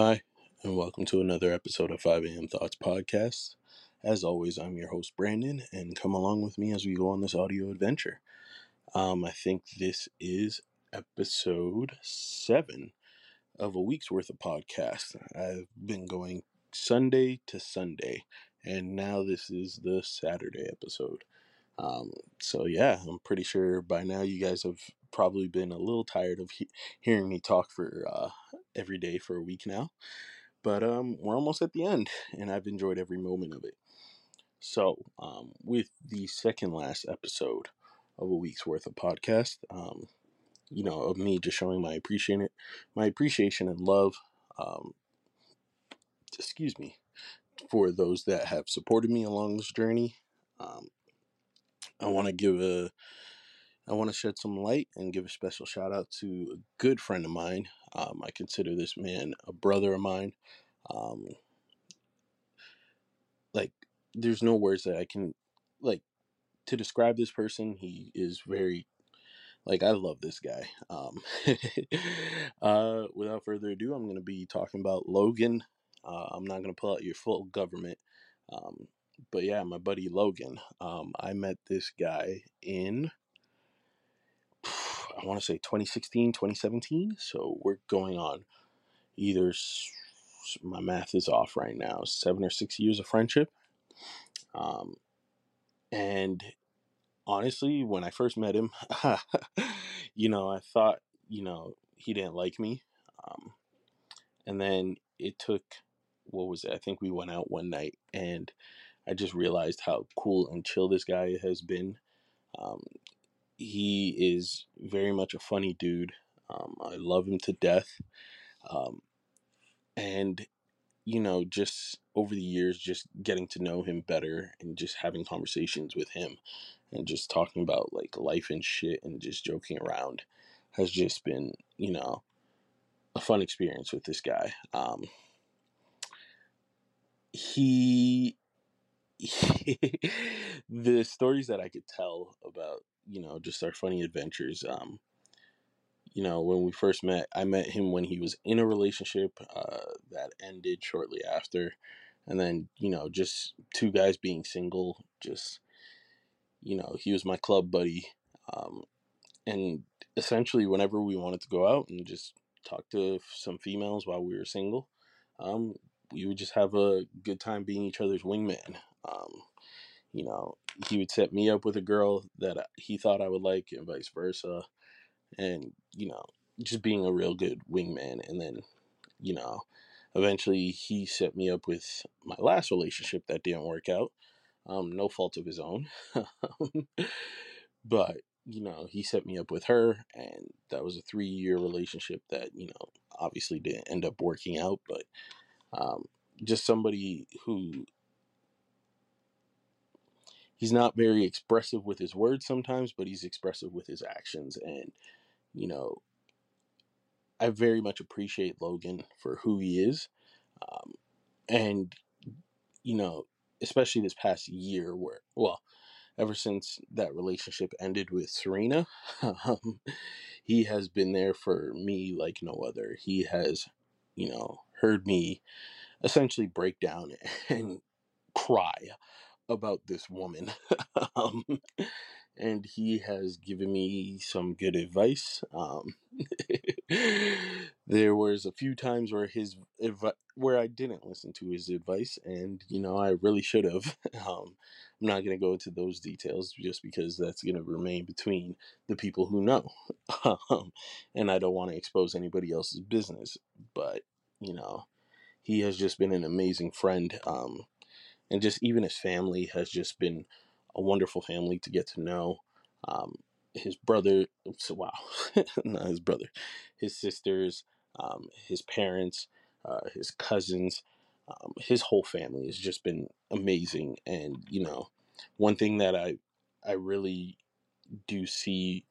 Hi, and welcome to another episode of 5 a.m. Thoughts Podcast. As always, I'm your host, Brandon, and come along with me as we go on this audio adventure. Um, I think this is episode seven of a week's worth of podcast. I've been going Sunday to Sunday, and now this is the Saturday episode. Um, so, yeah, I'm pretty sure by now you guys have probably been a little tired of he- hearing me talk for uh, every day for a week now. But um, we're almost at the end, and I've enjoyed every moment of it. So, um, with the second last episode of a week's worth of podcast, um, you know, of me just showing my appreciation, my appreciation and love, um, excuse me, for those that have supported me along this journey. Um, I want to give a, I want to shed some light and give a special shout out to a good friend of mine. Um, I consider this man a brother of mine. Um, like there's no words that I can like to describe this person. He is very like I love this guy. Um, uh, without further ado, I'm going to be talking about Logan. Uh, I'm not going to pull out your full government, um, but yeah, my buddy Logan. Um, I met this guy in I want to say 2016, 2017. So we're going on either my math is off right now, seven or six years of friendship. Um, and honestly, when I first met him, you know, I thought, you know, he didn't like me. Um, and then it took, what was it? I think we went out one night and I just realized how cool and chill this guy has been. Um, he is very much a funny dude. Um, I love him to death. Um, and you know, just over the years, just getting to know him better and just having conversations with him and just talking about like life and shit and just joking around has just been, you know, a fun experience with this guy. Um, he, the stories that I could tell about, you know, just our funny adventures. Um, you know, when we first met, I met him when he was in a relationship uh, that ended shortly after. And then, you know, just two guys being single, just, you know, he was my club buddy. Um, and essentially, whenever we wanted to go out and just talk to some females while we were single, um, we would just have a good time being each other's wingman. Um, you know, he would set me up with a girl that he thought I would like, and vice versa. And you know just being a real good wingman. And then you know eventually he set me up with my last relationship that didn't work out. Um, no fault of his own. But you know he set me up with her. And that was a three year relationship that you know obviously didn't end up working out. But um, just somebody who he's not very expressive with his words sometimes but he's expressive with his actions and you know I very much appreciate Logan for who he is. Um, and, you know, especially this past year where, well, ever since that relationship ended with Serena, um, he has been there for me like no other. He has, you know, heard me essentially break down and cry about this woman. um, and he has given me some good advice. Um, there was a few times where his advi- where I didn't listen to his advice, and you know I really should have. Um, I'm not going to go into those details just because that's going to remain between the people who know, um, and I don't want to expose anybody else's business. But you know, he has just been an amazing friend. Um, and just even his family has just been a wonderful family to get to know. Um, his brother, so wow, not his brother, his sisters, um, his parents, uh, his cousins, um, his whole family has just been amazing. And you know, one thing that I I really do see,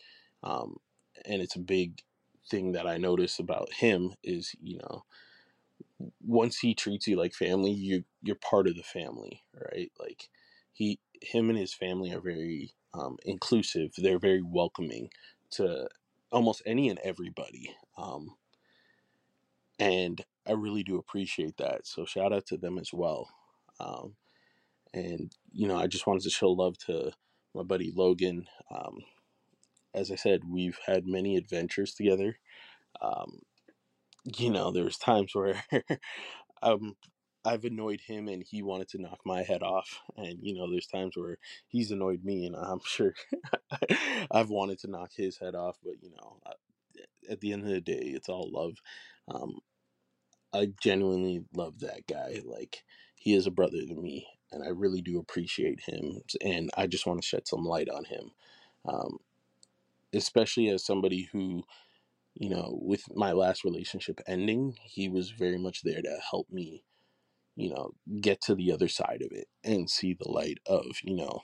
um, and it's a big thing that I notice about him is you know once he treats you like family, you you're part of the family, right? Like he him and his family are very um, inclusive. They're very welcoming to almost any and everybody. Um, and I really do appreciate that. So shout out to them as well. Um, and you know, I just wanted to show love to my buddy Logan. Um, as I said, we've had many adventures together. Um, you know, there's times where um, I've annoyed him and he wanted to knock my head off, and you know, there's times where he's annoyed me, and I'm sure I've wanted to knock his head off, but you know, at the end of the day, it's all love. Um, I genuinely love that guy. Like he is a brother to me, and I really do appreciate him. And I just want to shed some light on him, um, especially as somebody who, you know, with my last relationship ending, he was very much there to help me, you know, get to the other side of it and see the light of, you know,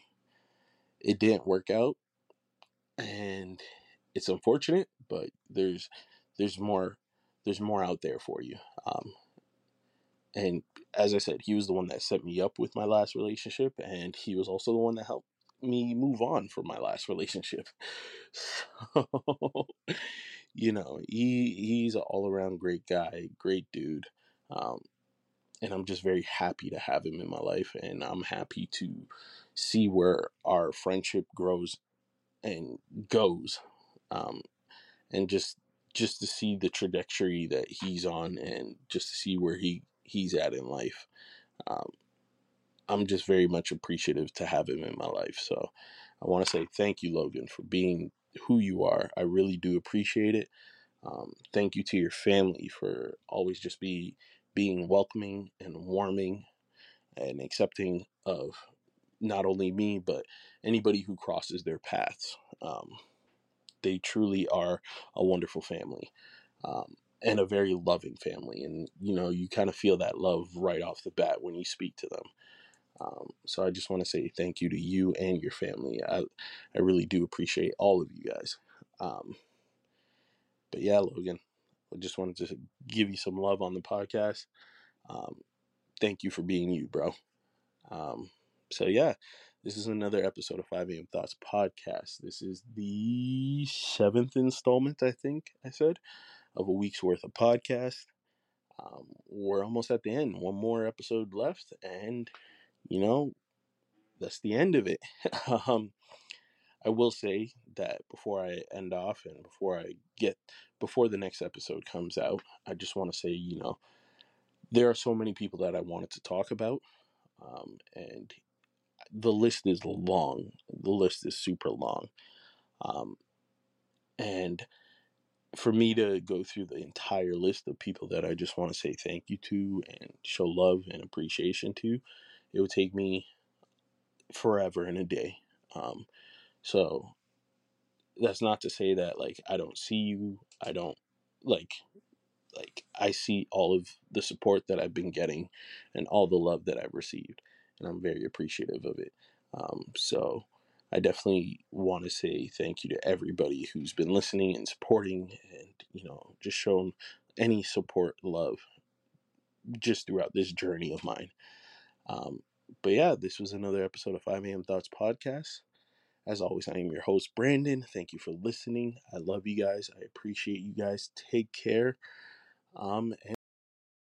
it didn't work out, and it's unfortunate, but there's there's more there's more out there for you. Um, and as I said, he was the one that set me up with my last relationship, and he was also the one that helped me move on from my last relationship. So, you know, he he's an all around great guy, great dude, um, and I'm just very happy to have him in my life, and I'm happy to see where our friendship grows and goes, um, and just just to see the trajectory that he's on, and just to see where he he's at in life. Um, I'm just very much appreciative to have him in my life. So I want to say thank you, Logan, for being who you are. I really do appreciate it. Um, thank you to your family for always just be being welcoming and warming and accepting of not only me but anybody who crosses their paths. Um, they truly are a wonderful family. Um, and a very loving family. And, you know, you kind of feel that love right off the bat when you speak to them. Um, so I just want to say thank you to you and your family. I, I really do appreciate all of you guys. Um, but yeah, Logan, I just wanted to give you some love on the podcast. Um, thank you for being you, bro. Um, so yeah, this is another episode of 5 a.m. Thoughts podcast. This is the seventh installment, I think I said, of a week's worth of podcast. Um, we're almost at the end. One more episode left, and you know, that's the end of it. um, I will say that before I end off and before I get before the next episode comes out, I just want to say, you know, there are so many people that I wanted to talk about, um, and the list is long. The list is super long, um, and for me to go through the entire list of people that I just want to say thank you to and show love and appreciation to, it would take me forever and a day. Um, so that's not to say that like I don't see you. I don't like like I see all of the support that I've been getting and all the love that I've received, and I'm very appreciative of it. Um, so I definitely want to say thank you to everybody who's been listening and supporting, and you know just shown any support, love, just throughout this journey of mine. Um, but yeah, this was another episode of 5 a.m. Thoughts Podcast. As always, I am your host, Brandon. Thank you for listening. I love you guys. I appreciate you guys. Take care. Um, and